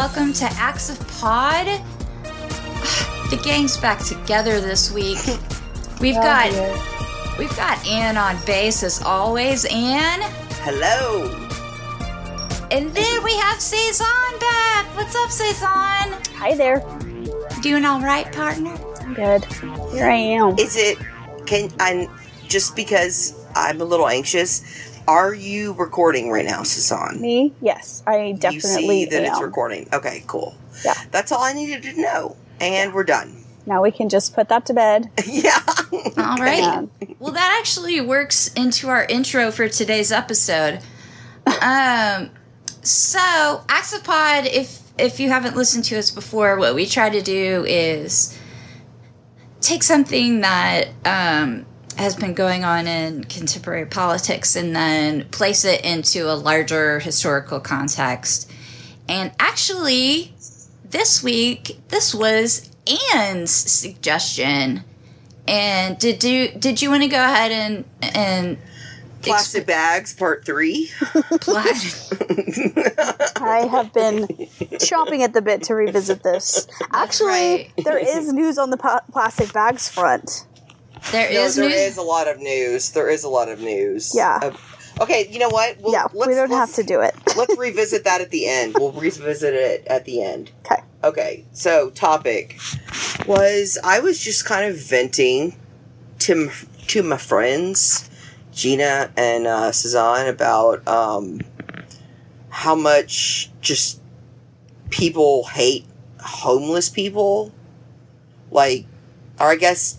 Welcome to Acts of Pod. The gang's back together this week. We've got we've got Ann on bass as always, Ann, Hello. and then we have Cezanne back. What's up, Cezanne? Hi there. Doing all right, partner? I'm good. Here I am. Is it? Can I? Just because I'm a little anxious, are you recording right now, Susan? Me? Yes, I definitely you see that am. it's recording. Okay, cool. Yeah. That's all I needed to know, and we're done. Now we can just put that to bed. yeah. All right. Um, Well, that actually works into our intro for today's episode. Um, so Axopod, if if you haven't listened to us before, what we try to do is take something that um, has been going on in contemporary politics and then place it into a larger historical context. And actually, this week, this was Anne's suggestion. And did you did you want to go ahead and and Plastic bags, part three. explain? I have been chomping at the bit to revisit this. Actually, right. there is news on the pa- plastic bags front. There no, is there news. is a lot of news. There is a lot of news. Yeah. Uh, okay, you know what? Well, yeah, we let's- don't have let's- to do it. let's revisit that at the end. We'll revisit it at the end. Okay. Okay, so topic was I was just kind of venting to to my friends, Gina and uh, Suzanne, about um, how much just people hate homeless people, like, or I guess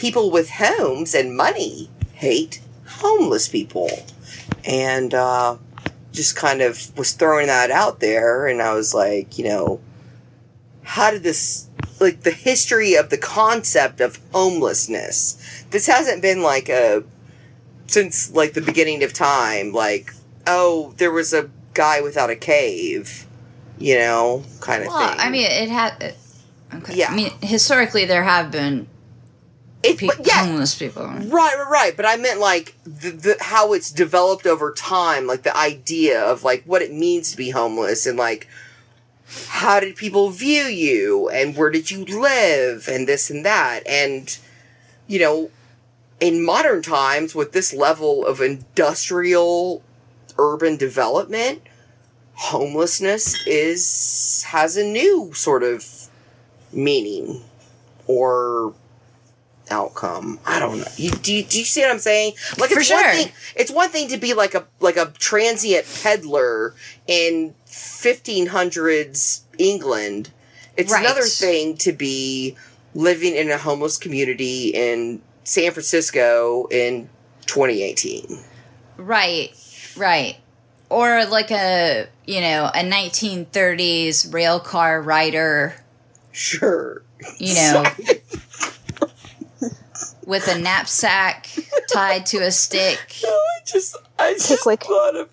people with homes and money hate homeless people, and. uh just kind of was throwing that out there and I was like, you know, how did this like the history of the concept of homelessness. This hasn't been like a since like the beginning of time like oh, there was a guy without a cave, you know, kind of well, thing. I mean, it had. Okay. Yeah. I mean, historically, there have been it, yeah, homeless people. Right, right, right. But I meant like the, the how it's developed over time, like the idea of like what it means to be homeless and like how did people view you and where did you live and this and that and you know in modern times with this level of industrial urban development homelessness is has a new sort of meaning or outcome. I don't know. You, do, you, do you see what I'm saying? Like For it's sure. one thing. It's one thing to be like a like a transient peddler in 1500s England. It's Right. another thing to be living in a homeless community in San Francisco in 2018. Right, right. Or like a, you know, a 1930s rail car rider, Sure. you know, with a knapsack tied to a stick. No, I just I just Pickwick. thought of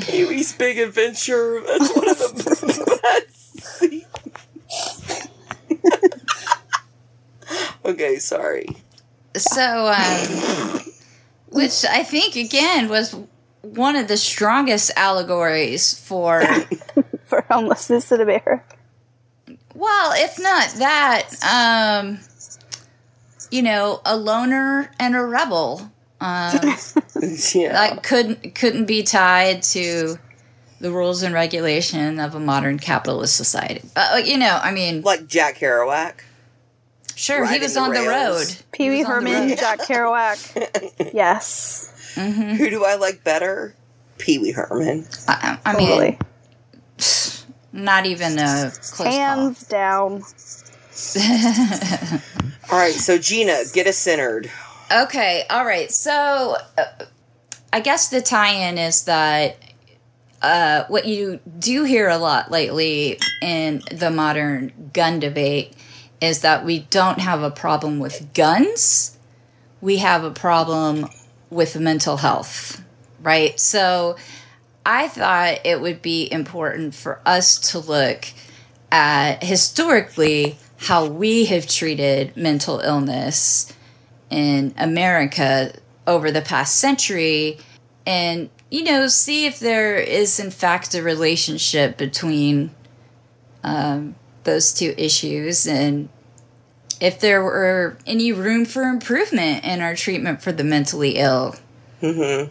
Pee Wee's Big Adventure. That's one of the best okay, sorry. So, um, which I think again was one of the strongest allegories for, for homelessness in America. well, if not that, um, you know, a loner and a rebel Um, yeah. that couldn't couldn't be tied to the rules and regulation of a modern capitalist society. Uh, you know, I mean, like Jack Kerouac. sure, he was the on the road. Pee Wee was Herman, road. Jack Kerouac. yes, Who do I like better? Pee Wee Herman. I, I totally. mean, not even a close Hands down. All right, so Gina, get us centered. Okay, all right. So, uh, I guess the tie-in is that uh, what you do hear a lot lately in the modern gun debate is that we don't have a problem with guns. We have a problem with mental health, right? So I thought it would be important for us to look at historically how we have treated mental illness in America over the past century and you know see if there is in fact a relationship between um, those two issues and if there were any room for improvement in our treatment for the mentally ill Mm-hmm.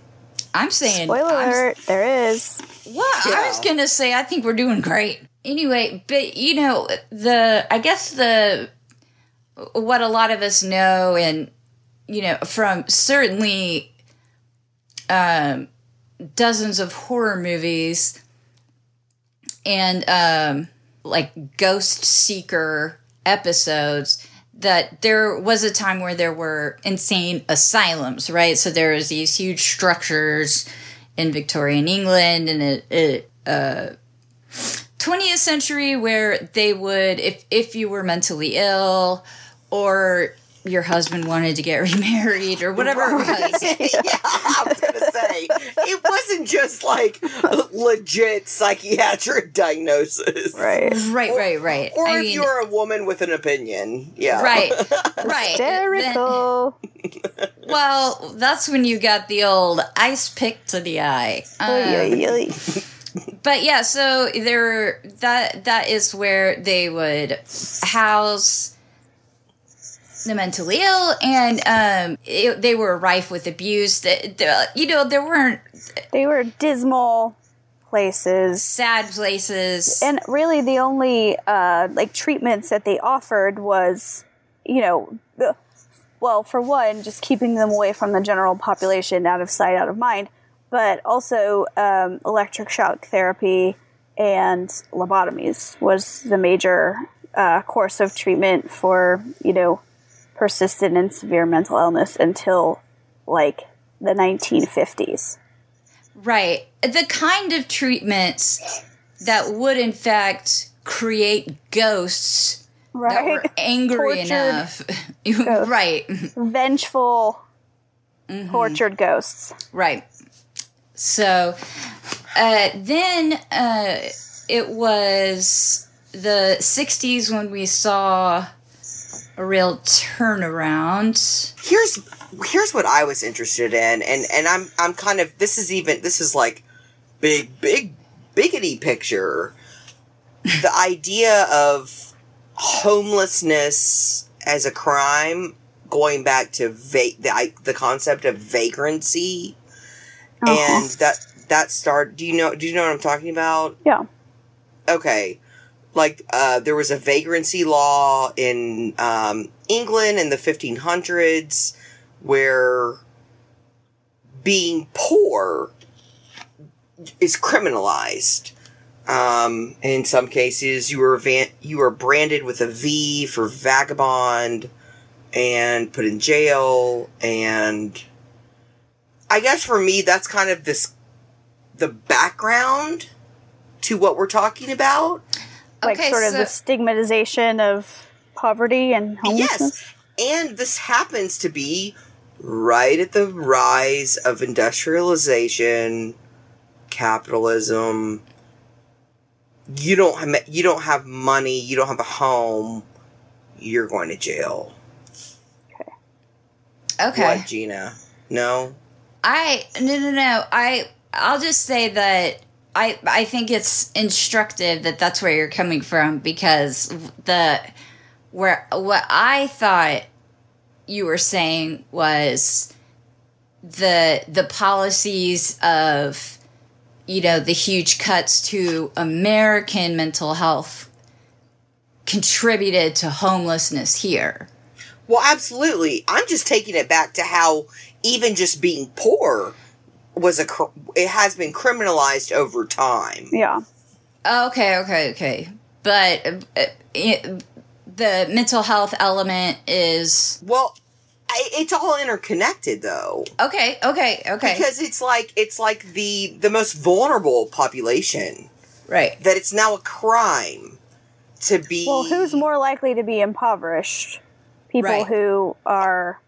i'm saying Spoiler I'm, alert, there is. well, I was gonna say I think we're doing great. Anyway, but you know the I guess the what a lot of us know and you know from certainly um, dozens of horror movies and um, like ghost seeker episodes that there was a time where there were insane asylums right? So there was these huge structures in victorian england and it, it uh 20th century where they would if if you were mentally ill or your husband wanted to get remarried or whatever it was. Yeah, I was gonna say it wasn't just like legit psychiatric diagnosis, Right. right right right. Or I if mean, you're a woman with an opinion, yeah, right right. Then- Hysterical. well that's when you got the old ice pick to the eye. Um, Oy, oy, oy. But yeah so there that that is where they would house the mentally ill and um it, they were rife with abuse. That you know there weren't They were dismal places. sad places. And really the only uh, like treatments that they offered was you know the, well for one just keeping them away from the general population out of sight out of mind but also um, electric shock therapy and lobotomies was the major uh, course of treatment for you know persistent and severe mental illness until like the 1950s right. The kind of treatments that would in fact create ghosts that right. were angry enough. right. Vengeful Mm-hmm. tortured ghosts. Right. So uh, then uh, it was the 60s when we saw a real turnaround. here's here's what I was interested in, and and I'm I'm kind of this is even this is like big big biggity picture. the idea of homelessness as a crime, going back to va- the the concept of vagrancy, and that that start. Do you know? Do you know what I'm talking about? yeah okay like uh, there was a vagrancy law in um, england in the 1500s where being poor is criminalized um, in some cases you were van- you were branded with a v for vagabond and put in jail and i guess for me that's kind of this the background to what we're talking about. like Okay, sort of so- the stigmatization of poverty and homelessness. Yes. And this happens to be right at the rise of industrialization, capitalism. You don't have, you don't have money, you don't have a home, you're going to jail. Okay. What, Gina? No? I no no no. I I'll just say that I I think it's instructive that that's where you're coming from because the where what I thought you were saying was the the policies of you know the huge cuts to American mental health contributed to homelessness here. Well, absolutely. I'm just taking it back to how even just being poor was a it has been criminalized over time. Yeah. Okay, okay, okay. But uh, it, the mental health element is Well, I, it's all interconnected though. okay, okay, okay. Because it's like it's like the the most vulnerable population right. that it's now a crime to be Well, who's more likely to be impoverished? People Right. who are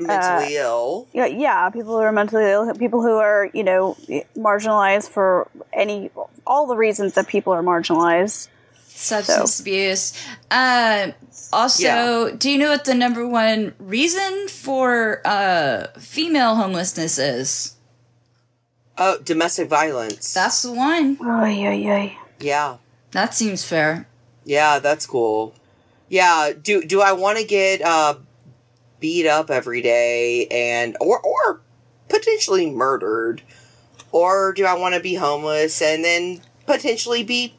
mentally ill. yeah, yeah, people who are mentally ill, people who are, you know, marginalized for any all the reasons that people are marginalized. Substance abuse. Uh, also, Yeah. do you know what the number one reason for uh, female homelessness is? Oh, domestic violence. That's the one. Ay, yeah, ay. yeah. That seems fair. Yeah, that's cool. Yeah, do do I want to get uh beat up every day and or or potentially murdered or do I want to be homeless and then potentially be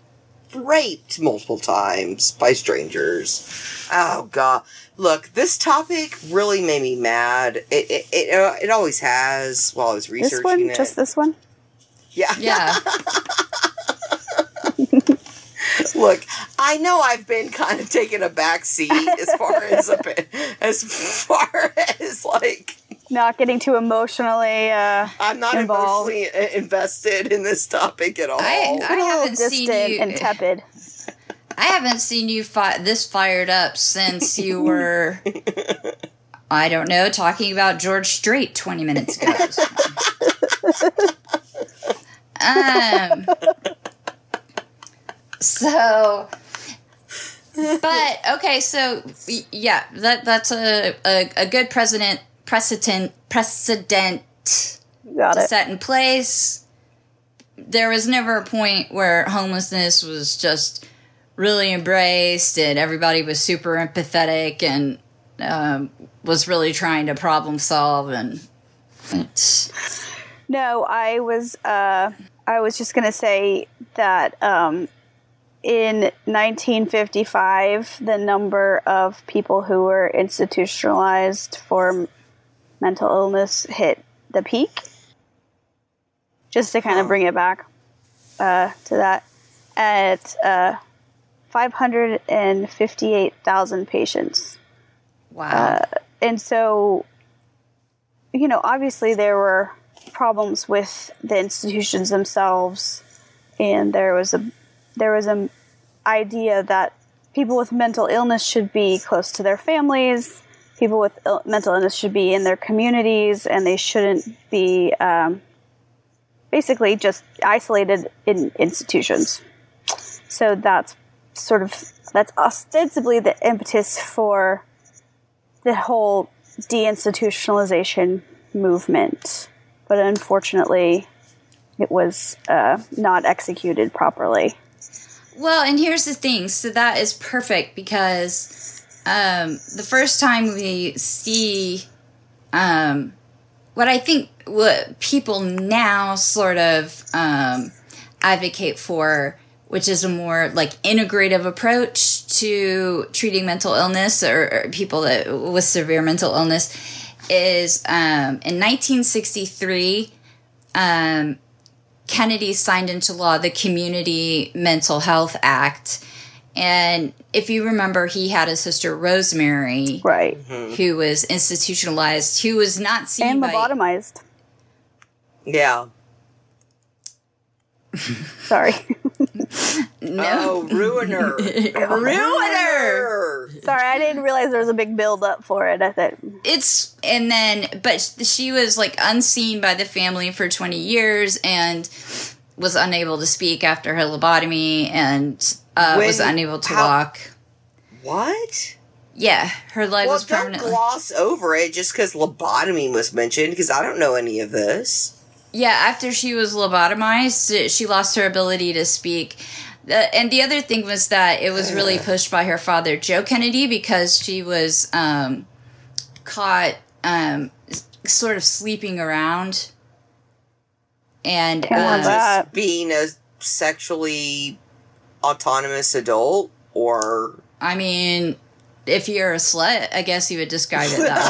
raped multiple times by strangers? Oh god. Look, this topic really made me mad. It it it, uh, it always has while I was researching This one, it. just this one. yeah. Yeah. Look, I know I've been kind of taking a back seat as far as a bit, as far as like Not getting too emotionally. Uh, I'm not Involved. emotionally invested in this topic at all. I- a little haven't seen you- and tepid. I haven't seen you fi- this fired up since you were, I don't know, talking about George Strait 20 minutes ago. um, so, but okay, so yeah, that that's a, a, a good precedent precedent precedent Got it. set in place. There was never a point where homelessness was just really embraced and everybody was super empathetic and um, was really trying to problem solve and No, I was. Uh, I was just gonna say that um, in 1955, the number of people who were institutionalized for mental illness hit the peak. Just to kind of bring it back uh, to that, at uh, 558,000 patients wow. and so you know obviously there were problems with the institutions themselves and there was a there was an idea that people with mental illness should be close to their families people with Ill- mental illness should be in their communities and they shouldn't be um, basically just isolated in institutions so that's sort of that's ostensibly the impetus for the whole deinstitutionalization movement, but unfortunately, it was uh, not executed properly. Well, and here's the thing. So that is perfect because um, the first time we see um, what I think what people now sort of um, advocate for, which is a more like integrative approach to treating mental illness or, or people that with severe mental illness, is um, in 1963. Um, Kennedy signed into law the Community Mental Health Act. And if you remember, he had a sister, Rosemary, Right. Mm-hmm. who was institutionalized, who was not seen And by. lobotomized. yeah. Sorry. No. Oh, ruiner. Ruiner! Sorry, I didn't realize there was a big build up for it. I thought, It's, and then, but she was like unseen by the family for 20 years and was unable to speak after her lobotomy and uh, When- was unable to how- walk. what? Yeah, her leg Well, was don't permanently. gloss over it just because lobotomy was mentioned, because I don't know any of this. Yeah, after she was lobotomized, she lost her ability to speak. The, and the other thing was that it was really pushed by her father, Joe Kennedy, because she was um, caught um, sort of sleeping around. And Can't uh, that. Just being a sexually autonomous adult, or I mean, if you're a slut, I guess you would describe it that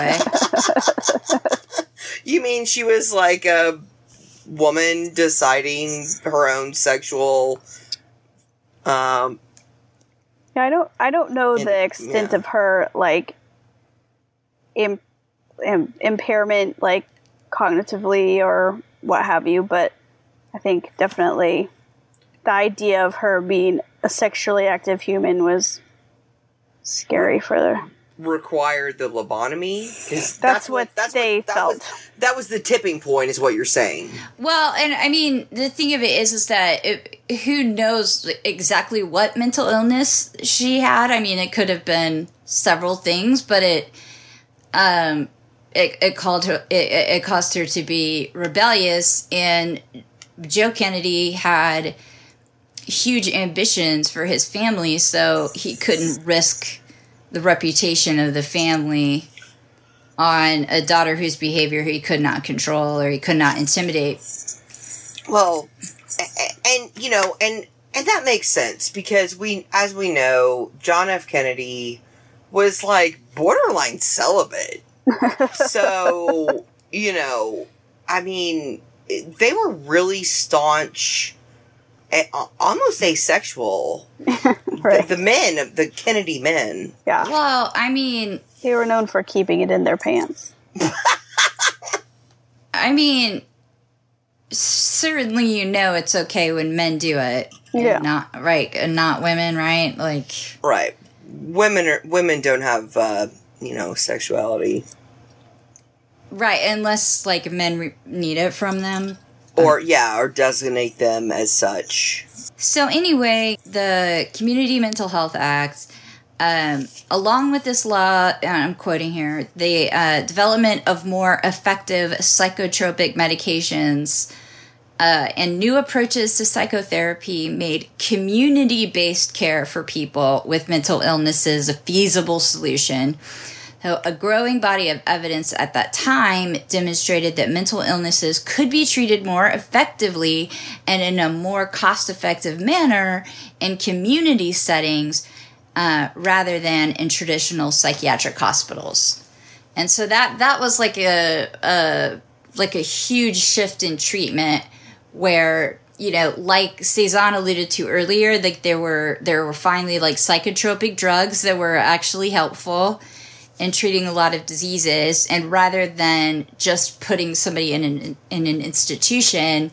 way. you mean she was like a woman deciding her own sexual um Yeah, I don't. I don't know And- the extent yeah. of her like Im, im, impairment, like cognitively or what have you. But I think definitely the idea of her being a sexually active human was scary for her. Required the lobotomy is That's what they that felt. was, that was the tipping point is what you're saying Well, and I mean, the thing of it is, is that it, who knows exactly what mental illness she had? I mean, it could have been several things, but it, um, it, it called her, it, it it caused her to be rebellious, and Joe Kennedy had huge ambitions for his family, so he couldn't risk the reputation of the family on a daughter whose behavior he could not control or he could not intimidate. well a- a- and you know and and that makes sense because we as we know john f kennedy was like borderline celibate so you know i mean they were really staunch a- almost asexual Right. the, the men the kennedy men Yeah, Well, I mean, they were known for keeping it in their pants. I mean, certainly you know it's okay when men do it. and Yeah. Not right, and not women, right? Like, Right. Women are women don't have uh, you know sexuality right, unless like men re- need it from them. Or yeah or designate them as such. So anyway, the Community Mental Health Act, um, along with this law, and I'm quoting here, the uh, development of more effective psychotropic medications uh, and new approaches to psychotherapy made community-based care for people with mental illnesses a feasible solution. A growing body of evidence at that time demonstrated that mental illnesses could be treated more effectively and in a more cost effective manner in community settings uh, rather than in traditional psychiatric hospitals. And so that that was like a, a like a huge shift in treatment where you know like Cezanne alluded to earlier like there were there were finally like psychotropic drugs that were actually helpful in treating a lot of diseases and rather than just putting somebody in an in an institution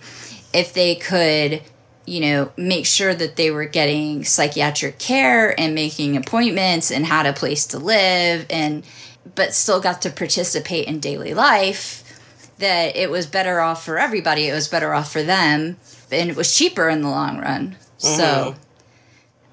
if they could you know make sure that they were getting psychiatric care and making appointments and had a place to live and but still got to participate in daily life that it was better off for everybody it was better off for them and it was cheaper in the long run. So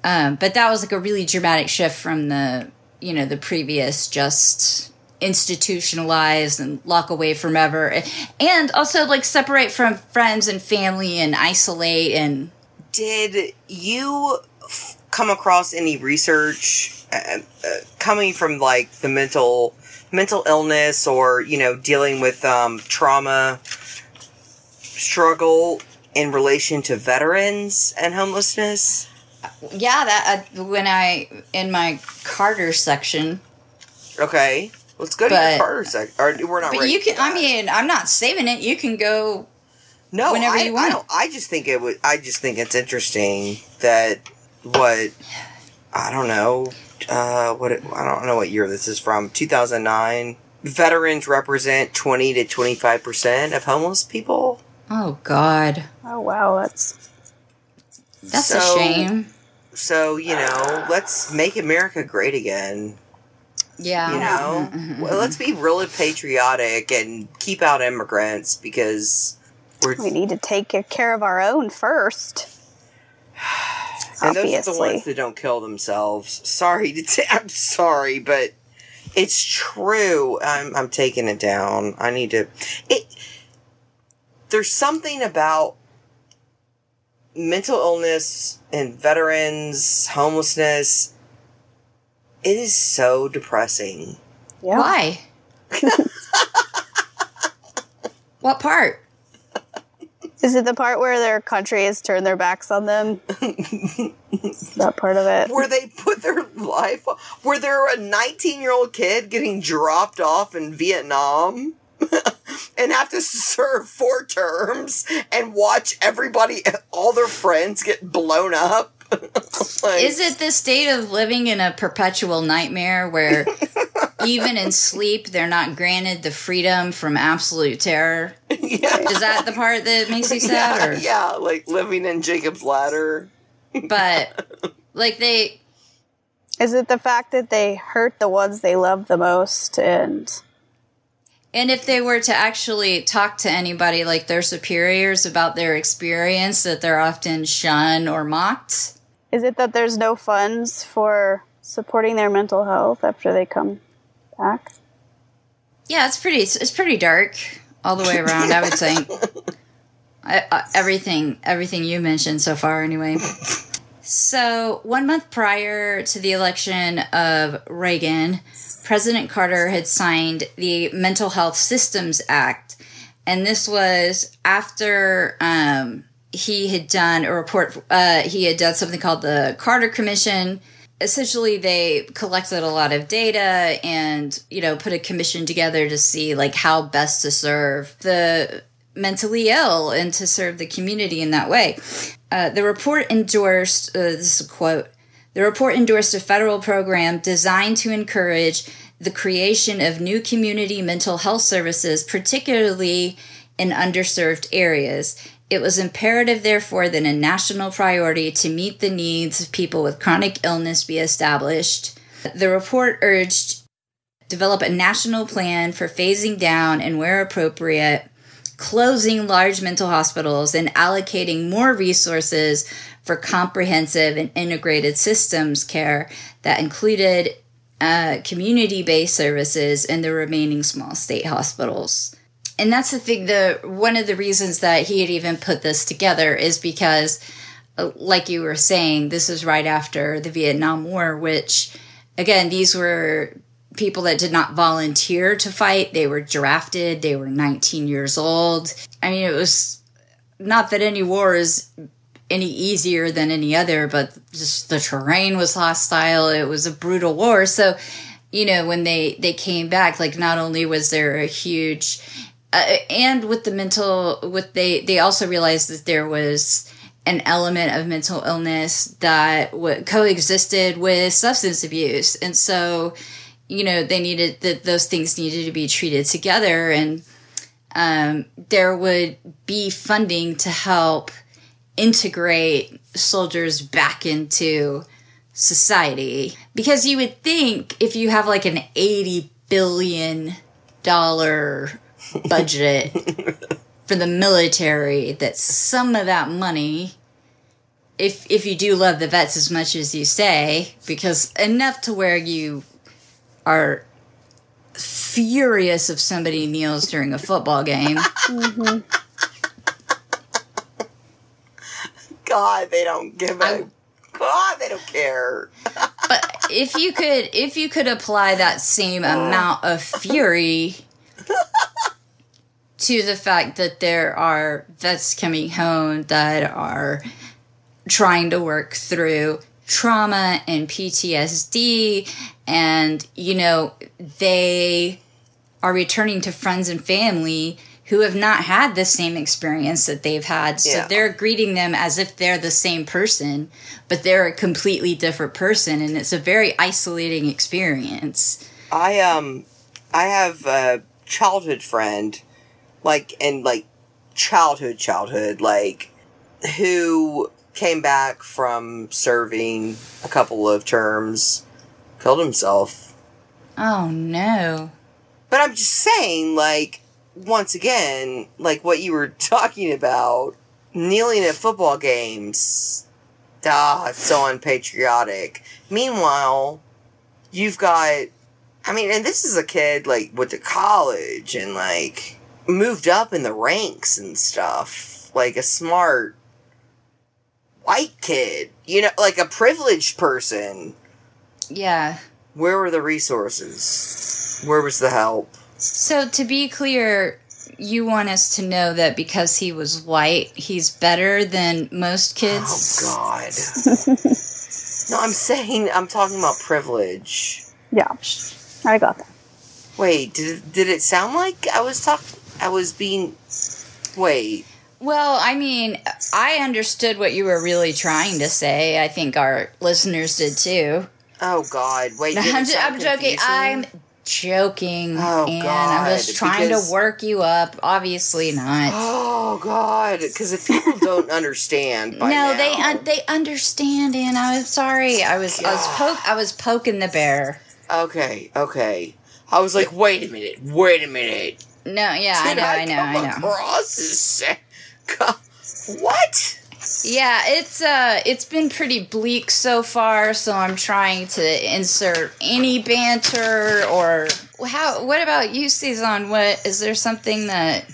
um, but that was like a really dramatic shift from the you know the previous just institutionalized and lock away from ever and also like separate from friends and family and isolate and Did you f- come across any research uh, uh, coming from like the mental mental illness or you know dealing with um, trauma struggle in relation to veterans and homelessness? Yeah that uh, when i in my carter section Okay, let's go to But- your Carter section. Or we're not. but you can i mean i'm not saving it you can go no, whenever I, you I want. don't. I just think it would. I just think it's interesting that what I don't know. Uh, what it, I don't know what year this is from. Two thousand nine. Veterans represent twenty to twenty five percent of homeless people. oh god Oh wow, that's that's So- a shame So you know, let's make America great again. yeah You know, Mhm, mhm, well, let's be really patriotic and keep out immigrants because we're we need to take care of our own first. And those are the ones that don't kill themselves. Sorry to t- I'm sorry, but it's true. I'm I'm taking it down. I need to it there's something about mental illness and veterans, homelessness. It is so depressing. Yeah. why What part? Is it the part where their country has turned their backs on them? that part of it. Where they put their life, where they're a 19 year old kid getting dropped off in Vietnam and have to serve four terms and watch everybody, all their friends get blown up. Like, Is it the state of living in a perpetual nightmare where even in sleep they're not granted the freedom from absolute terror? yeah, Is that the part that makes you sad? yeah, Or? yeah, like living in Jacob's ladder. But like they Is it the fact that they hurt the ones they love the most and And if they were to actually talk to anybody like their superiors about their experience, that they're often shunned or mocked. is it that there's no funds for supporting their mental health after they come back? Yeah, it's pretty. It's pretty dark all the way around. I would say I, uh, everything, everything you mentioned so far, anyway. So one month prior to the election of Reagan, President Carter had signed the Mental Health Systems Act, and this was after um, he had done a report. Uh, he had done something called the Carter Commission. Essentially, they collected a lot of data and you know put a commission together to see like how best to serve the mentally ill and to serve the community in that way. Uh, the report endorsed. Uh, this is a quote. The report endorsed a federal program designed to encourage the creation of new community mental health services, particularly in underserved areas. It was imperative, therefore, that a national priority to meet the needs of people with chronic illness be established. The report urged develop a national plan for phasing down and, where appropriate, closing large mental hospitals and allocating more resources for comprehensive and integrated systems care that included uh, community based services in the remaining small state hospitals. And that's the thing, the one of the reasons that he had even put this together is because, uh, like you were saying, this is right after the Vietnam War, which, again, these were people that did not volunteer to fight. They were drafted. They were 19 years old. I mean, it was not that any war is any easier than any other, but just the terrain was hostile. It was a brutal war. So, you know, when they they came back, like not only was there a huge, uh, and with the mental, with they they also realized that there was an element of mental illness that w- coexisted with substance abuse, and so you know they needed that those things needed to be treated together and um, there would be funding to help integrate soldiers back into society because you would think if you have like an 80 billion dollar budget for the military that some of that money if if you do love the vets as much as you say because enough to where you are furious if somebody kneels during a football game. Mm-hmm. God, they don't give a. I- God, they don't care. but if you could if you could apply that same oh. amount of fury to the fact that there are vets coming home that are trying to work through trauma and PTSD and you know they are returning to friends and family who have not had the same experience that they've had so Yeah. they're greeting them as if they're the same person but they're a completely different person and it's a very isolating experience I um, I have a childhood friend, like and like childhood, childhood, like who came back from serving a couple of terms, killed himself. oh no But I'm just saying, like, once again, like what you were talking about, kneeling at football games. Ah, it's so unpatriotic. Meanwhile, you've got, I mean, and this is a kid, like, went to college and, like, moved up in the ranks and stuff. Like, a smart white kid, you know, like a privileged person. yeah Where were the resources? Where was the help? So to be clear, you want us to know that because he was white, he's better than most kids. Oh God. no, I'm saying I'm talking about privilege. Yeah, I got that. Wait, did did it sound like I was talking? I was being. Wait. Well, I mean, I understood what you were really trying to say. I think our listeners did too. Oh God! Wait, did it I'm, ju- sound I'm joking. I'm joking, Oh, and God, I'm just trying because- to work you up. Obviously not. Oh God! Because if people don't understand, by no, now, they un- they understand, and I'm sorry. I was I was poke I was poking the bear. Okay, okay. I was like, wait a minute, wait a minute. No, yeah, I Did know, I know, come I know. across? God, What? Yeah, it's uh it's been pretty bleak so far, so I'm trying to insert any banter or how what about you, Cezanne? What is there something that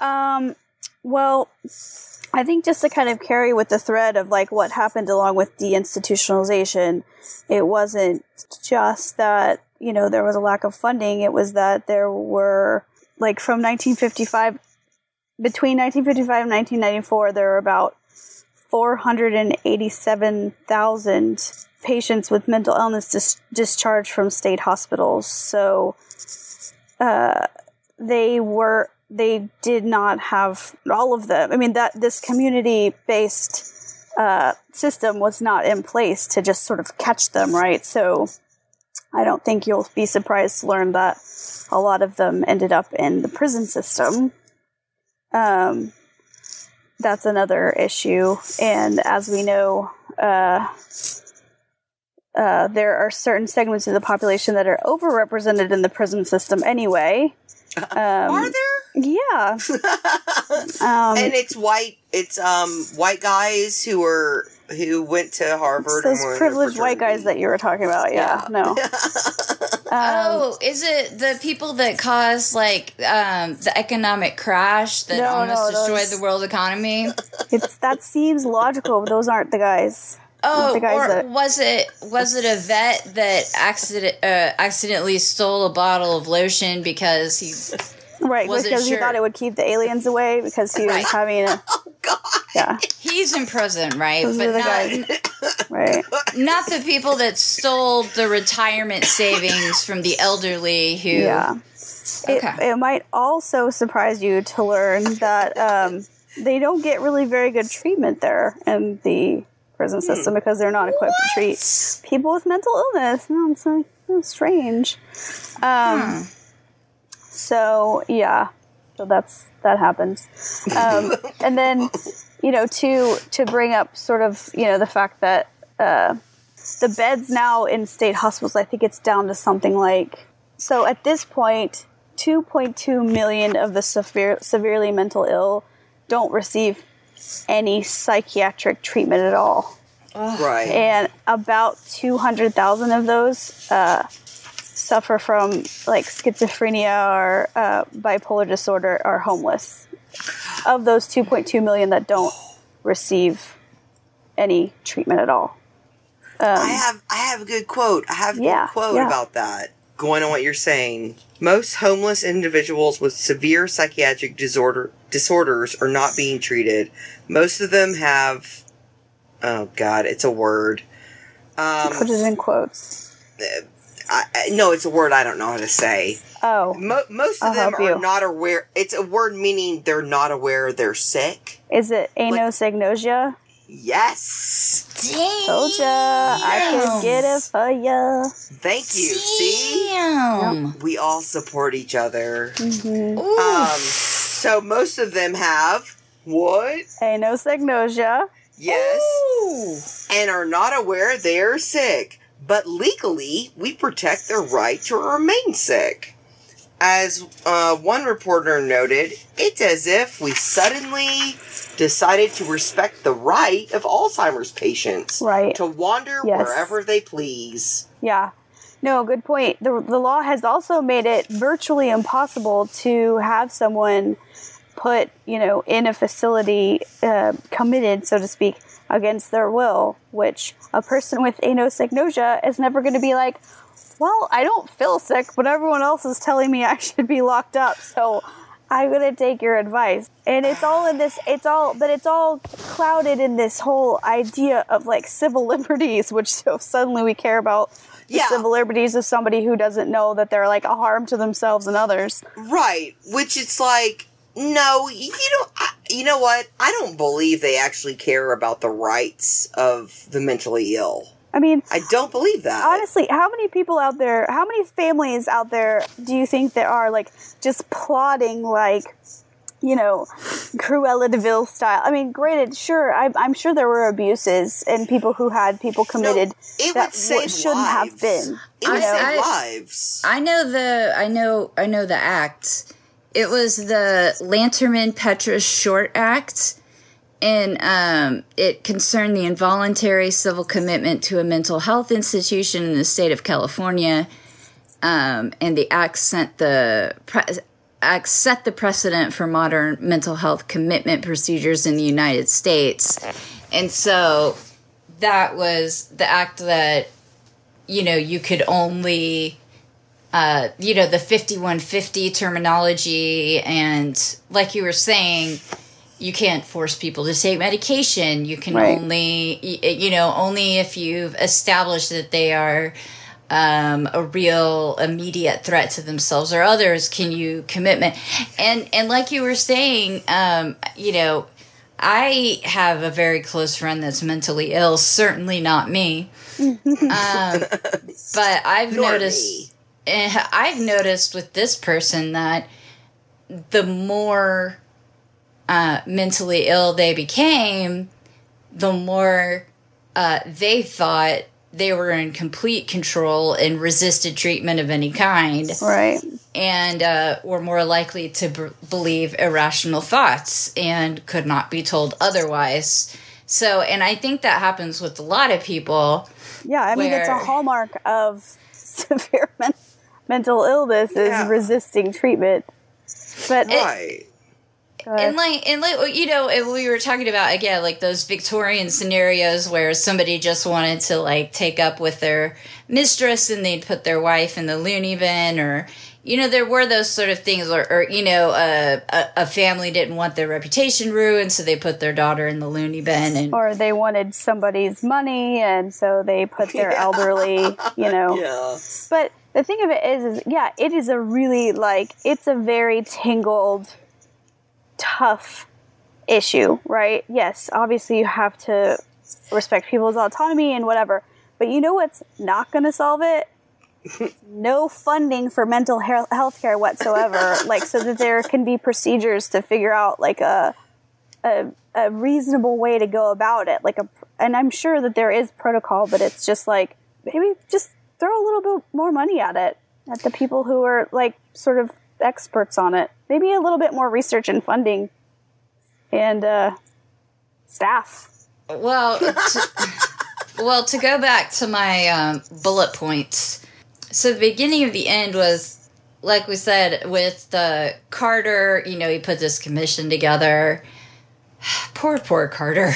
Um, well, I think just to kind of carry with the thread of like what happened along with deinstitutionalization, it wasn't just that, you know, there was a lack of funding, it was that there were, like, from 1955, between 1955 and 1994, there were about 487,000 patients with mental illness dis- discharged from state hospitals. So, uh, they were they did not have all of them. I mean that this community based uh, system was not in place to just sort of catch them, right? So I don't think you'll be surprised to learn that a lot of them ended up in the prison system. Um, that's another issue, and as we know, uh, uh, there are certain segments of the population that are overrepresented in the prison system anyway. Um, Are there? yeah. Um, and it's white. It's um white guys who are who went to Harvard. it's those and were in a privileged white guys that you were talking about. Yeah. No. Um, Oh, is it the people that caused like um, the economic crash that No, almost no, destroyed those- the world economy? it's that seems logical, but those aren't the guys. Oh, The guys or that- was it was it a vet that accident uh, accidentally stole a bottle of lotion because he? Right, Wasn't because he thought it would keep the aliens away because he was having a oh God. Yeah, He's in prison, right? Those but not right. not the people that stole the retirement savings from the elderly who. Yeah. It, Okay. it might also surprise you to learn that um, they don't get really very good treatment there in the prison Hmm. system because they're not equipped to treat people with mental illness. No, it's like it's strange. Um, Hmm. So yeah, so that's that happens, um, and then you know to to bring up sort of you know the fact that uh, the beds now in state hospitals, I think it's down to something like so at this point, 2.2 million of the severe, severely mental ill don't receive any psychiatric treatment at all right. and about 200,000 of those uh, suffer from like schizophrenia or uh, bipolar disorder or homeless. Of those 2.2 million that don't receive any treatment at all. I have I have a good quote. I have a Yeah, good quote yeah. about that. Going on what you're saying. Most homeless individuals with severe psychiatric disorder disorders are not being treated. Most of them have oh god, it's a word. Um Put it in quotes. I, I, no, it's a word I don't know how to say. Oh, Mo- most of I'll them are you. not aware. It's a word meaning they're not aware they're sick. is it anosognosia? Yes. Damn. Told ya, I could get it for ya. Thank you. See? Damn. We all support each other. Mhm. Um, so most of them have what? Anosognosia. Yes, Ooh. and are not aware they're sick. But legally, we protect their right to remain sick. As uh, one reporter noted, it's as if we suddenly decided to respect the right of Alzheimer's patients Right. to wander Yes. wherever they please. Yeah. No, good point. The, the law has also made it virtually impossible to have someone put, you know, in a facility uh, committed, so to speak, against their will, which a person with anosognosia is never going to be like, well, I don't feel sick, but everyone else is telling me I should be locked up. So I'm going to take your advice. And it's all in this, it's all, but it's all clouded in this whole idea of like civil liberties, which so suddenly we care about the Yeah. civil liberties of somebody who doesn't know that they're like a harm to themselves and others. Right, which it's like, no, you don't. I, you know what? I don't believe they actually care about the rights of the mentally ill. I mean, I don't believe that. honestly, how many people out there, how many families out there do you think there are like just plotting like, you know, Cruella de Vil style? I mean, granted, sure, I, I'm sure there were abuses and people who had people committed it that would save shouldn't have been. It would I- save I- lives. I know the I know I know the act. It was the Lanterman Petris Short Act, and um, it concerned the involuntary civil commitment to a mental health institution in the state of California. Um, and the act sent the pre- act set the precedent for modern mental health commitment procedures in the United States, and so that was the act that you know you could only uh, you know the 5150 terminology and like you were saying you can't force people to take medication you can Right. only you know only if you've established that they are um, a real immediate threat to themselves or others can you commitment and and like you were saying um, you know i have a very close friend that's mentally ill certainly not me um, but i've Nor noticed me. Eh, I've noticed with this person that the more uh, mentally ill they became, the more uh, they thought they were in complete control and resisted treatment of any kind, Right. and uh, were more likely to b- believe irrational thoughts and could not be told otherwise. So, and I think that happens with a lot of people. Yeah, I mean, it's a hallmark of severe men- mental illness is Yeah. resisting treatment. But right. go and like and like you know and we were talking about again like those victorian scenarios where somebody just wanted to like take up with their mistress and they'd put their wife in the loony bin or you know there were those sort of things or, or you know uh, a, a family didn't want their reputation ruined so they put their daughter in the loony bin and or they wanted somebody's money, and so they put their elderly, you know. Yeah. But the thing of it is, is yeah, it is a really like it's a very tangled, tough issue, right? Yes, obviously you have to respect people's autonomy and whatever. But you know what's not going to solve it? no funding for mental health care whatsoever, like so that there can be procedures to figure out like a, a a reasonable way to go about it. Like a, and I'm sure that there is protocol, but it's just like maybe just throw a little bit more money at it at the people who are like sort of experts on it. Maybe a little bit more research and funding, and uh, staff. Well, to, well, to go back to my um, bullet points. So the beginning of the end was, like we said, with the Carter. You know, he put this commission together. poor, poor Carter.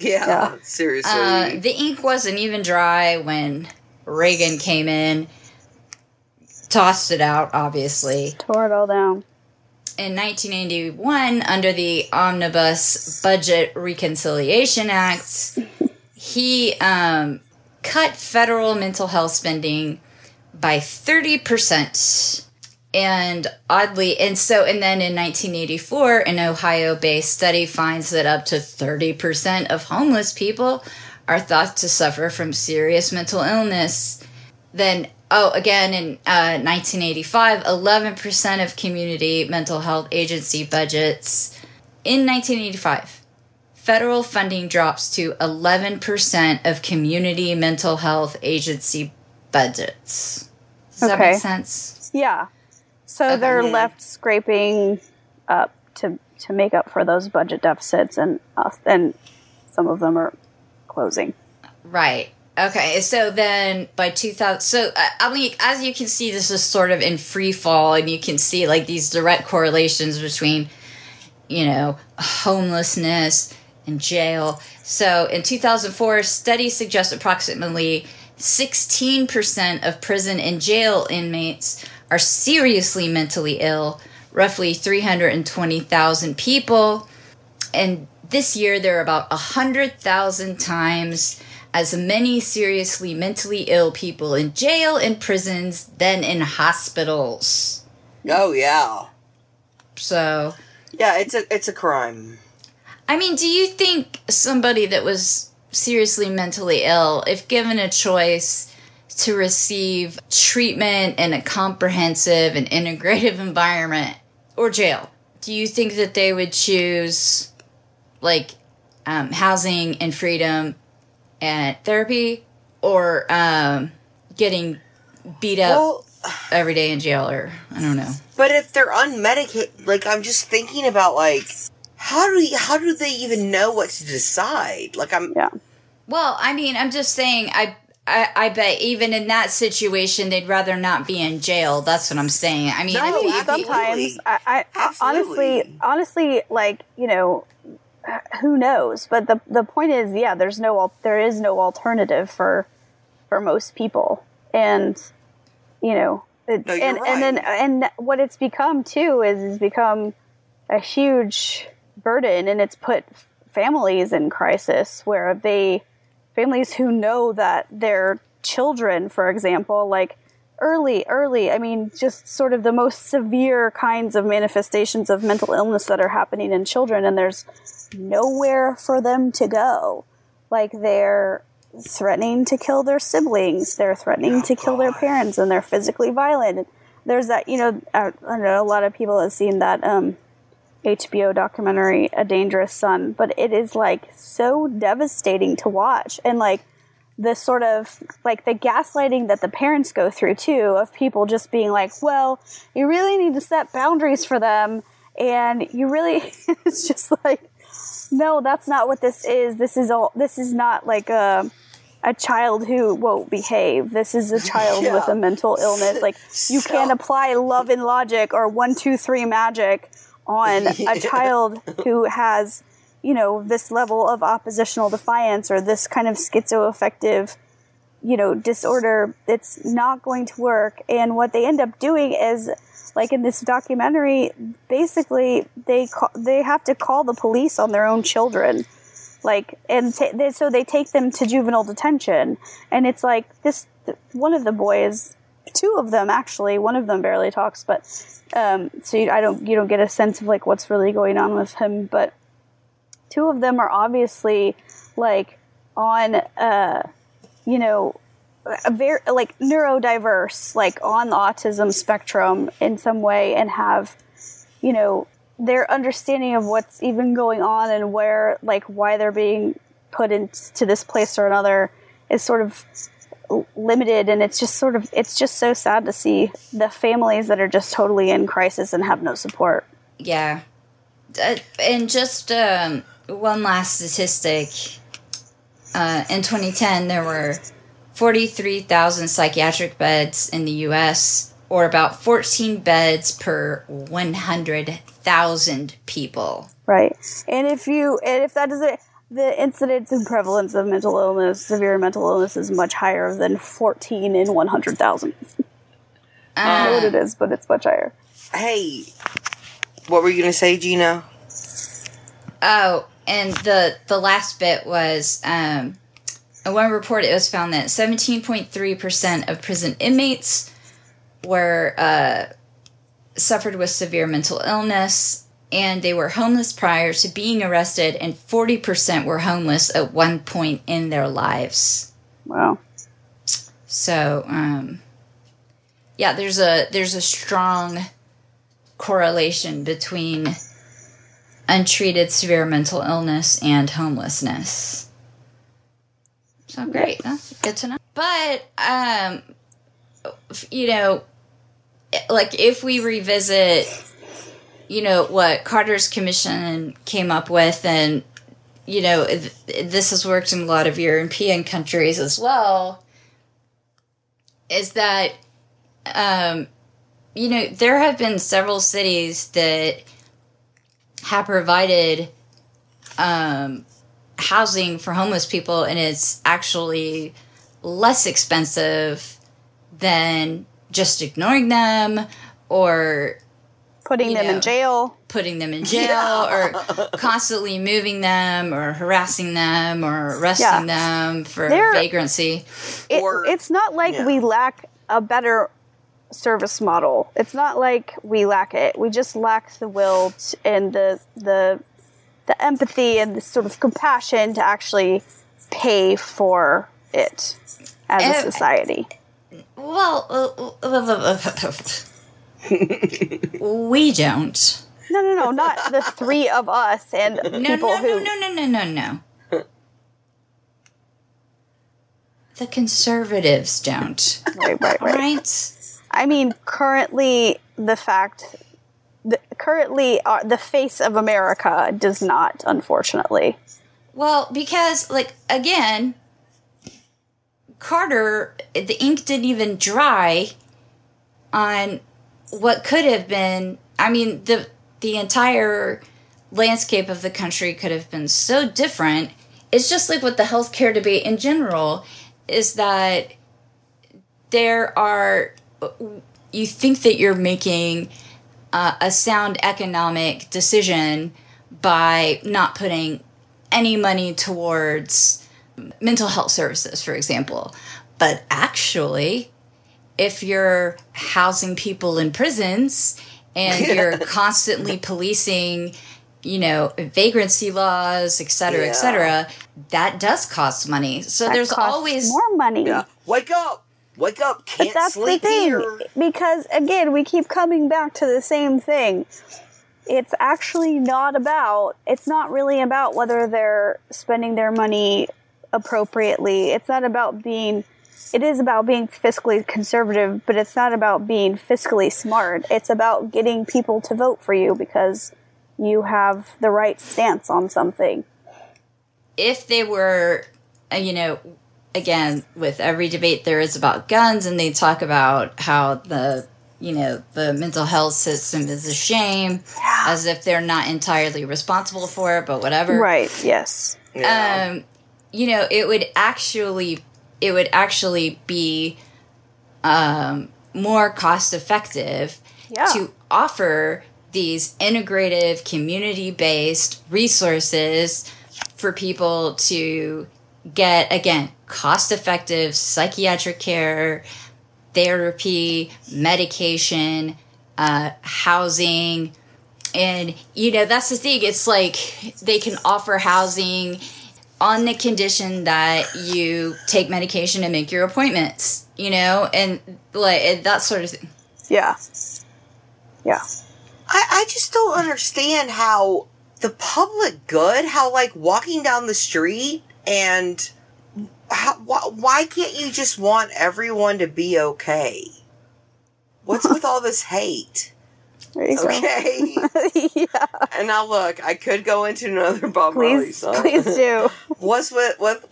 Yeah. Yeah. Seriously. Uh, the ink wasn't even dry when Reagan came in. Tossed it out, obviously. Tore it all down. in 1981 under the Omnibus Budget Reconciliation Act, he um, cut federal mental health spending by 30%. And oddly, and so, and then in 1984, an Ohio based study finds that up to 30% of homeless people are thought to suffer from serious mental illness. Then, oh, again in uh, 1985, 11% of community mental health agency budgets. In 1985, federal funding drops to 11% of community mental health agency budgets. Does that make sense? Yeah. So they're left scraping up to to make up for those budget deficits, and uh, and some of them are closing. Right. Okay. So then by 2000, so uh, I mean, as you can see, this is sort of in free fall, and you can see like these direct correlations between, you know, homelessness and jail. So in 2004, studies suggest approximately 16% of prison and jail inmates are seriously mentally ill, roughly 320,000 people. And this year, there are about 100,000 times as many seriously mentally ill people in jail and prisons than in hospitals. Oh yeah, So, yeah. It's a it's a crime. I mean, do you think somebody that was seriously mentally ill, if given a choice to receive treatment in a comprehensive and integrative environment or jail, do you think that they would choose like um, housing and freedom and therapy or um, getting beat up Well, every day in jail or I don't know? but if they're unmedicated, like I'm just thinking about like how do you, how do they even know what to decide? Like I'm Yeah. Well, I mean, I'm just saying, I, I, I bet even in that situation, they'd rather not be in jail. That's what I'm saying. I mean, No, I if mean, you- absolutely. sometimes I, I honestly, honestly, like you know, Uh, who knows? But the the point is, yeah, there's no there is no alternative for for most people, and you know, it, No, and and then and what it's become too is is become a huge burden, and it's put families in crisis where they families who know that their children, for example, like early, early, I mean, just sort of the most severe kinds of manifestations of mental illness that are happening in children, and there's nowhere for them to go. Like they're threatening to kill their siblings, they're threatening to kill their parents, and they're physically violent. There's that, you know, I, I know a lot of people have seen that um, HBO documentary, A Dangerous Son, but it is like so devastating to watch. And like the sort of like the gaslighting that the parents go through too of people just being like, well, you really need to set boundaries for them. And you really, it's just like, no, that's not what this is. This is all, this is not like a, a child who won't behave. This is a child Yeah. with a mental illness. Like you So- can't apply love and logic or one, two, three magic on a child who has, you know, this level of oppositional defiance or this kind of schizoaffective, you know, disorder. It's not going to work. And what they end up doing is, like in this documentary, basically they call, they have to call the police on their own children like and ta they, so they take them to juvenile detention and it's like this one of the boys two of them actually one of them barely talks but um, so you, i don't you don't get a sense of like what's really going on with him but two of them are obviously like on uh you know a very like neurodiverse like on the autism spectrum in some way and have you know their understanding of what's even going on and where like why they're being put into this place or another is sort of limited and it's just sort of it's just so sad to see the families that are just totally in crisis and have no support Yeah. Uh, and just um, one last statistic. Uh, in 2010, there were 43,000 psychiatric beds in the U.S., or about 14 beds per 100,000 people. right and if you and if that doesn't the incidence and prevalence of mental illness severe mental illness is much higher than 14 in 100000 i don't know what it is but it's much higher hey, what were you gonna say, Gina? Oh, and the the last bit was um, in one report it was found that 17.3% of prison inmates were uh, suffered with severe mental illness and they were homeless prior to being arrested and 40% were homeless at one point in their lives. wow So, um, yeah, there's a there's a strong correlation between untreated severe mental illness and homelessness. So great, that's good to know. But um, you know, like if we revisit, you know, what Carter's commission came up with, and you know, th- this has worked in a lot of European countries as well is that um, you know there have been several cities that have provided um, housing for homeless people and it's actually less expensive than just ignoring them or Putting them know. in jail. putting them in jail or constantly moving them or harassing them or arresting them for They're- vagrancy. It, Or- it's not like yeah. we lack a better service model. It's not like we lack it. We just lack the will t- and the the the empathy and the sort of compassion to actually pay for it as a society. Well, uh, uh, uh, uh, we don't. No, no, no, not the three of us and No, people no, who. no, no, no, no, no, no. The conservatives don't. Right, right, right. Right? I mean, currently the fact, the, currently uh, the face of America does not, unfortunately. Well, because, like, again, Carter, the ink didn't even dry on what could have been. I mean, the the entire landscape of the country could have been so different. It's just like with the healthcare debate in general, is that there are you think that you're making uh, a sound economic decision by not putting any money towards mental health services, for example. But actually, if you're housing people in prisons and you're constantly policing, you know, vagrancy laws, et cetera, Yeah. et cetera, that does cost money. So That there's costs always more money. Yeah. Wake up! Wake up! Can't But that's the thing. here. Because again, we keep coming back to the same thing. It's actually not about, it's not really about whether they're spending their money appropriately. It's not about being, it is about being fiscally conservative, but it's not about being fiscally smart. It's about getting people to vote for you because you have the right stance on something. if they were, uh, you know, again, with every debate there is about guns, and they talk about how the, you know, the mental health system is a shame, as if they're not entirely responsible for it, but whatever. Right, yes. Yeah. Um, you know, it would actually, it would actually be, um, more cost effective Yeah. to offer these integrative community based resources for people to get again cost effective psychiatric care therapy medication uh, housing and you know that's the thing it's like they can offer housing on the condition that you take medication and make your appointments you know and like that sort of thing Yeah. Yeah. I, I just don't understand how the public good, how like walking down the street and how, why, why can't you just want everyone to be okay? What's with all this hate? Okay. yeah. and now look, I could go into another Bob Marley Please, song. please do. What's with with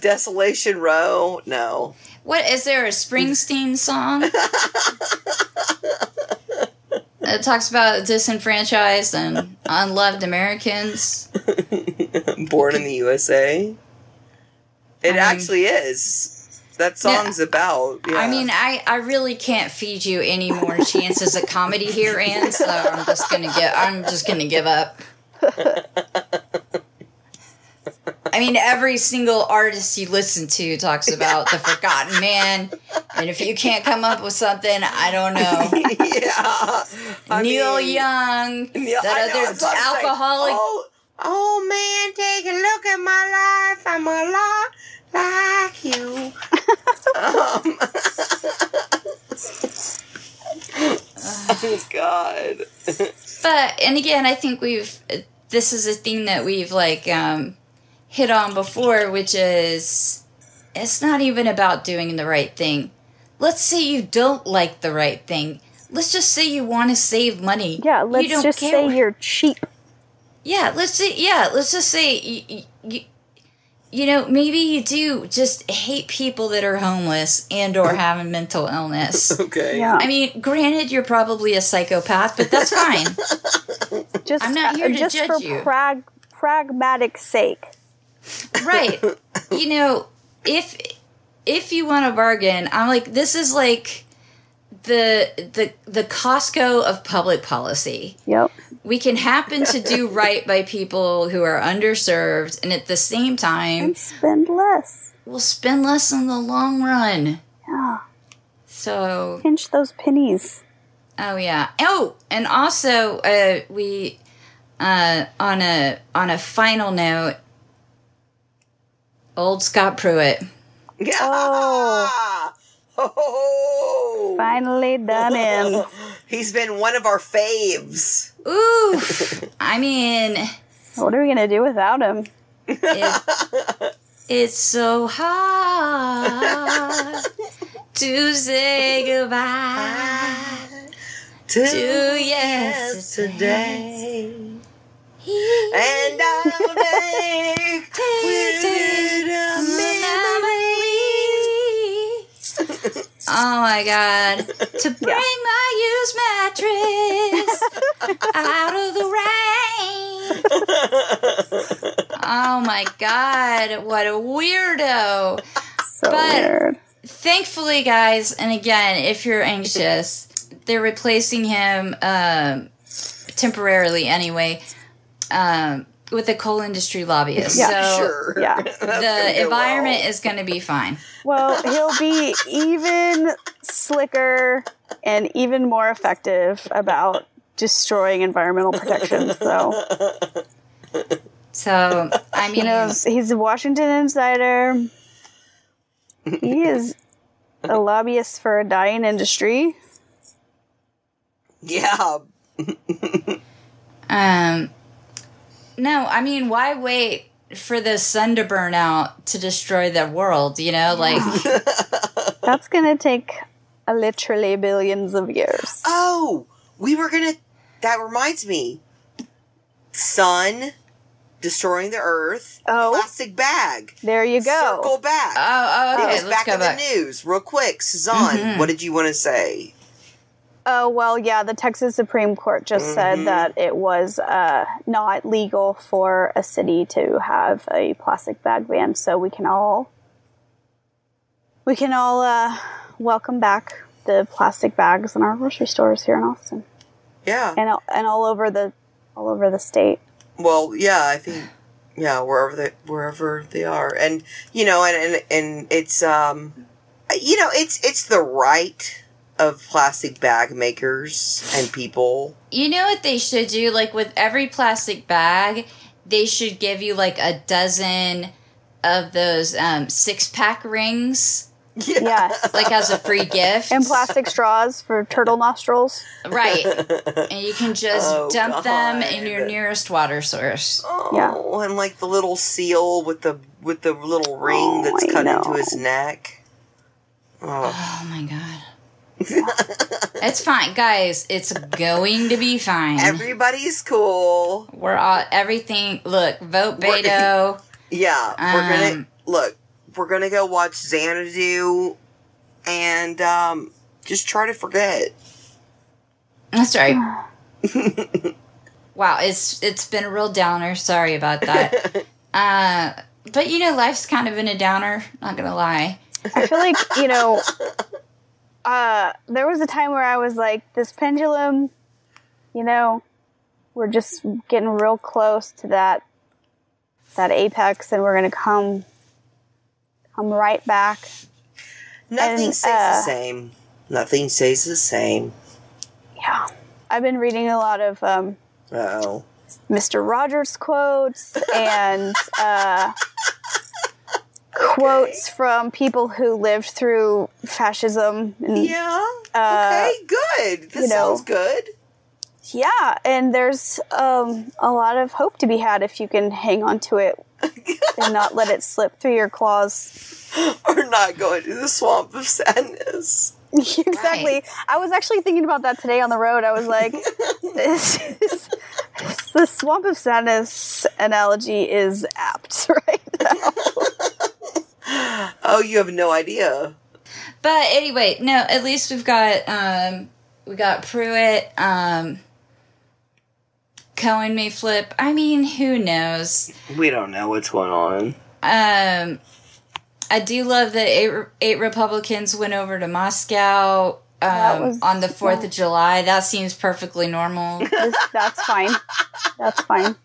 Desolation Row? No. What is there a Springsteen song that talks about disenfranchised and unloved Americans? Born in the USA. It I mean- actually is. That song's about. Yeah. I mean, I, I really can't feed you any more chances at comedy here, Anne. So I'm just gonna get I'm just gonna give up. I mean, every single artist you listen to talks about the forgotten man, and if you can't come up with something, I don't know. yeah. I Neil mean, Young, Yeah, that know, other I'm alcoholic. Oh, Oh, man, take a look at my life. I'm a lot like you. um, oh God. But and again, I think we've this is a thing that we've like um, hit on before, which is it's not even about doing the right thing. Let's say you don't like the right thing. Let's just say you want to save money. Yeah, let's don't just care say you're cheap. Yeah, let's see yeah, let's just say you, you, you know maybe you do just hate people that are homeless and or having mental illness. Okay. Yeah. I mean, granted, you're probably a psychopath, but that's fine. Just I'm not here uh, to just judge for you. prag- pragmatic sake. right you know if if you want a bargain, I'm like, this is like the the the Costco of public policy. Yep. We can happen to do right by people who are underserved, and at the same time, And spend less. we'll spend less in the long run. Yeah. So, Pinch those pennies. oh yeah. Oh, and also, uh, we uh, on a on a final note, old Scott Pruitt. Yeah. Oh. Oh. Finally done in. He's been one of our faves. Ooh, I mean, What are we gonna do without him? it, it's so hard to say goodbye To to yesterday. And I'll make with it a Oh my god. To bring my used mattress out of the rain. Oh my god, what a weirdo. So But- weird. Thankfully, guys, and again, if you're anxious, they're replacing him um, temporarily anyway um, with the coal industry lobbyist. Yeah, so Sure. Yeah. The environment well. is going to be fine. Well, he'll be even slicker and even more effective about destroying environmental protection. So So, I mean, he knows he's a Washington insider. He is a lobbyist for a dying industry. Yeah. um, no, I mean, why wait for the sun to burn out to destroy the world? You know, like, That's going to take uh, literally billions of years. Oh, we were gonna. That reminds me. Sun destroying the earth. Oh. Plastic bag. There you go. Circle back. oh, oh, it okay, was let's back go in back. the news, real quick. Suzanne, Mhm. what did you want to say? Oh, well, yeah, the Texas Supreme Court just Mhm. said that it was uh, not legal for a city to have a plastic bag ban, so we can all we can all uh, welcome back the plastic bags in our grocery stores here in Austin Yeah. and all- and all over the all over the state. Well, yeah, I think yeah, wherever they wherever they are, and you know, and and, and it's um, you know, it's it's the right of plastic bag makers and people. You know what they should do? Like with every plastic bag, they should give you like a dozen of those um, six pack rings, Yes. like as a free gift. And plastic straws for turtle nostrils. Right. And you can just Oh, dump them in your nearest water source. Oh, Yeah. and like the little seal with the with the little ring Oh, that's I cut know. into his neck. Oh. Oh my god. it's fine, guys. It's going to be fine. Everybody's cool. We're all everything. Look, vote We're- Yeah, we're gonna Um, look. We're gonna go watch Xanadu, and um, just try to forget. That's right. wow, it's it's been a real downer. Sorry about that. Uh, but you know, life's kind of been a downer. Not gonna lie. I feel like, you know, uh, there was a time where I was like, this pendulum, you know, we're just getting real close to that that apex and we're gonna come come right back. Nothing And, stays uh, the same. Nothing stays the same. Yeah. I've been reading a lot of um, Oh, Mr. Rogers quotes and uh, quotes from people who lived through fascism. And, yeah. Uh, okay, good. This you know. sounds good. Yeah, and there's um, a lot of hope to be had if you can hang on to it and not let it slip through your claws. We're not go into the swamp of sadness. exactly. Right. I was actually thinking about that today on the road. I was like, this is, the swamp of sadness analogy is apt right now. Oh, you have no idea. But anyway, no. At least we've got um, we got Pruitt. Um, Cohen may flip. I mean, who knows? We don't know what's going on. Um, I do love that eight, eight Republicans went over to Moscow um, was- on the 4th of July. That seems perfectly normal. That's- That's fine. That's fine.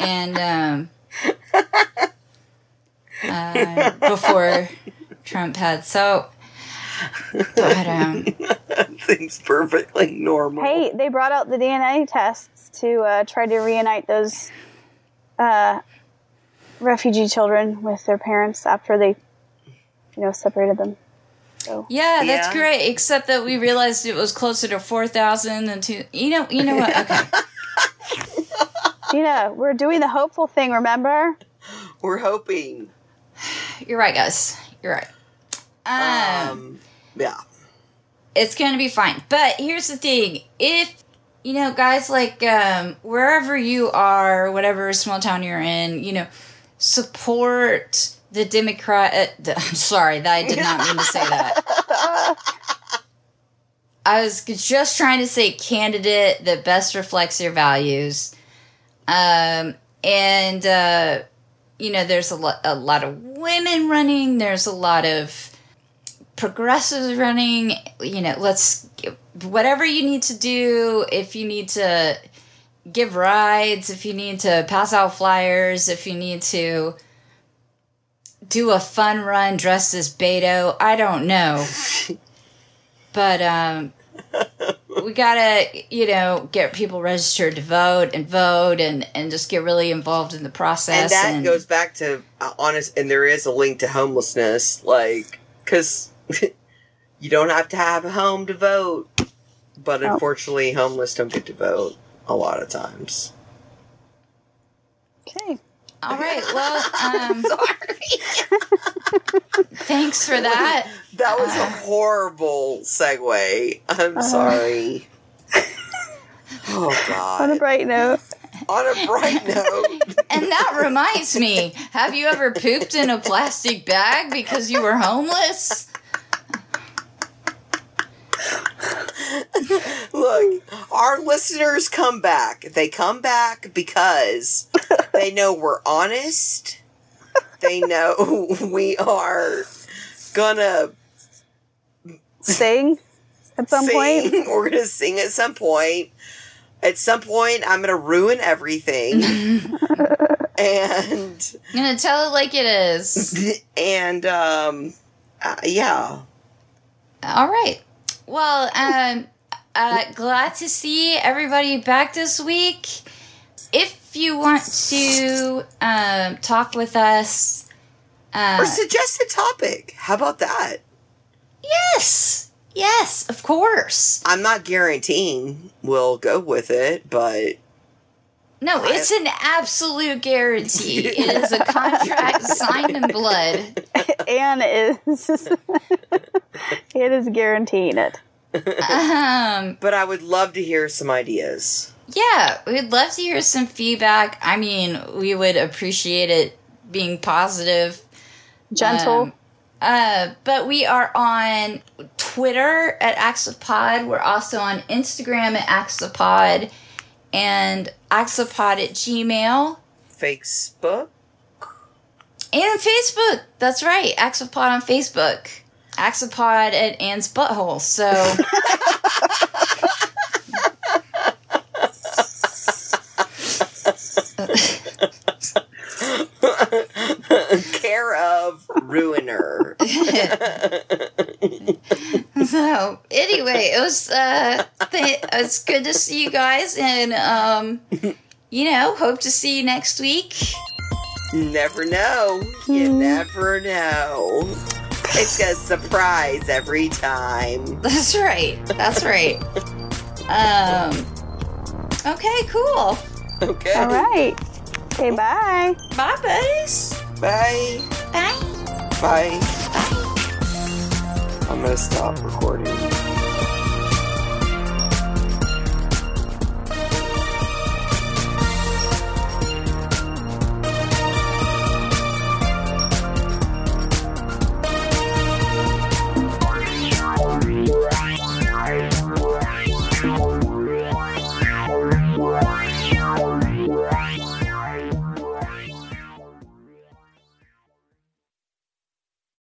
and um, uh, before Trump had. So, but, um, Things perfectly normal. Hey, they brought out the DNA tests to uh, try to reunite those uh, refugee children with their parents after they, you know, separated them. So yeah, that's Yeah. great. Except that we realized it was closer to four thousand than two. You know, you know what? Okay. Gina, we're doing the hopeful thing. Remember? We're hoping. You're right, guys. You're right. Um, Um, yeah. it's going to be fine. But here's the thing: if you know, guys, like um, wherever you are, whatever small town you're in, you know, support the Democrat. Uh, the, I'm sorry, that I did not mean to say that. I was just trying to say candidate that best reflects your values. Um, and uh, you know, there's a lot, a lot of women running. There's a lot of progressives running. You know, let's whatever you need to do. If you need to give rides, if you need to pass out flyers, if you need to do a fun run dressed as Beto, I don't know. but um we gotta, you know, get people registered to vote and vote and and just get really involved in the process. and that goes back to uh, honest and there is a link to homelessness like because you don't have to have a home to vote but Oh. unfortunately homeless don't get to vote a lot of times Okay. All right. Well, um, sorry thanks for that. that was a Uh. horrible segue i'm Uh. sorry oh God. On a bright note, on a bright note And that reminds me, have you ever pooped in a plastic bag because you were homeless? Look, our listeners come back. They come back because they know we're honest. They know we are gonna sing at some sing. point. We're gonna sing at some point. At some point, I'm gonna ruin everything. and I'm gonna tell it like it is. and um, uh, yeah, All right. Well, um, uh, glad to see everybody back this week. If you want to um, talk with us, uh, or suggest a topic. How about that? yes, yes, of course. I'm not guaranteeing we'll go with it, but No, it's an absolute guarantee. It is a contract signed in blood. Anne is it is guaranteeing it. Um, but I would love to hear some ideas. Yeah, we'd love to hear some feedback. I mean, we would appreciate it being positive. Gentle. Um, uh, but we are on Twitter at Axopod. We're also on Instagram at Axopod and Axopod at Gmail Facebook. and Facebook. That's right, Axopod on Facebook. Axopod at Anne's butthole. So Care of Ruiner. so anyway, it was uh, th- it's good to see you guys, and um, you know, hope to see you next week. never know. You never know. It's a surprise every time. That's right. That's right. Um. Okay. Cool. Okay. All right. Okay, bye. Bye, buddies. Bye. Bye. Bye. Bye. I'm gonna stop recording.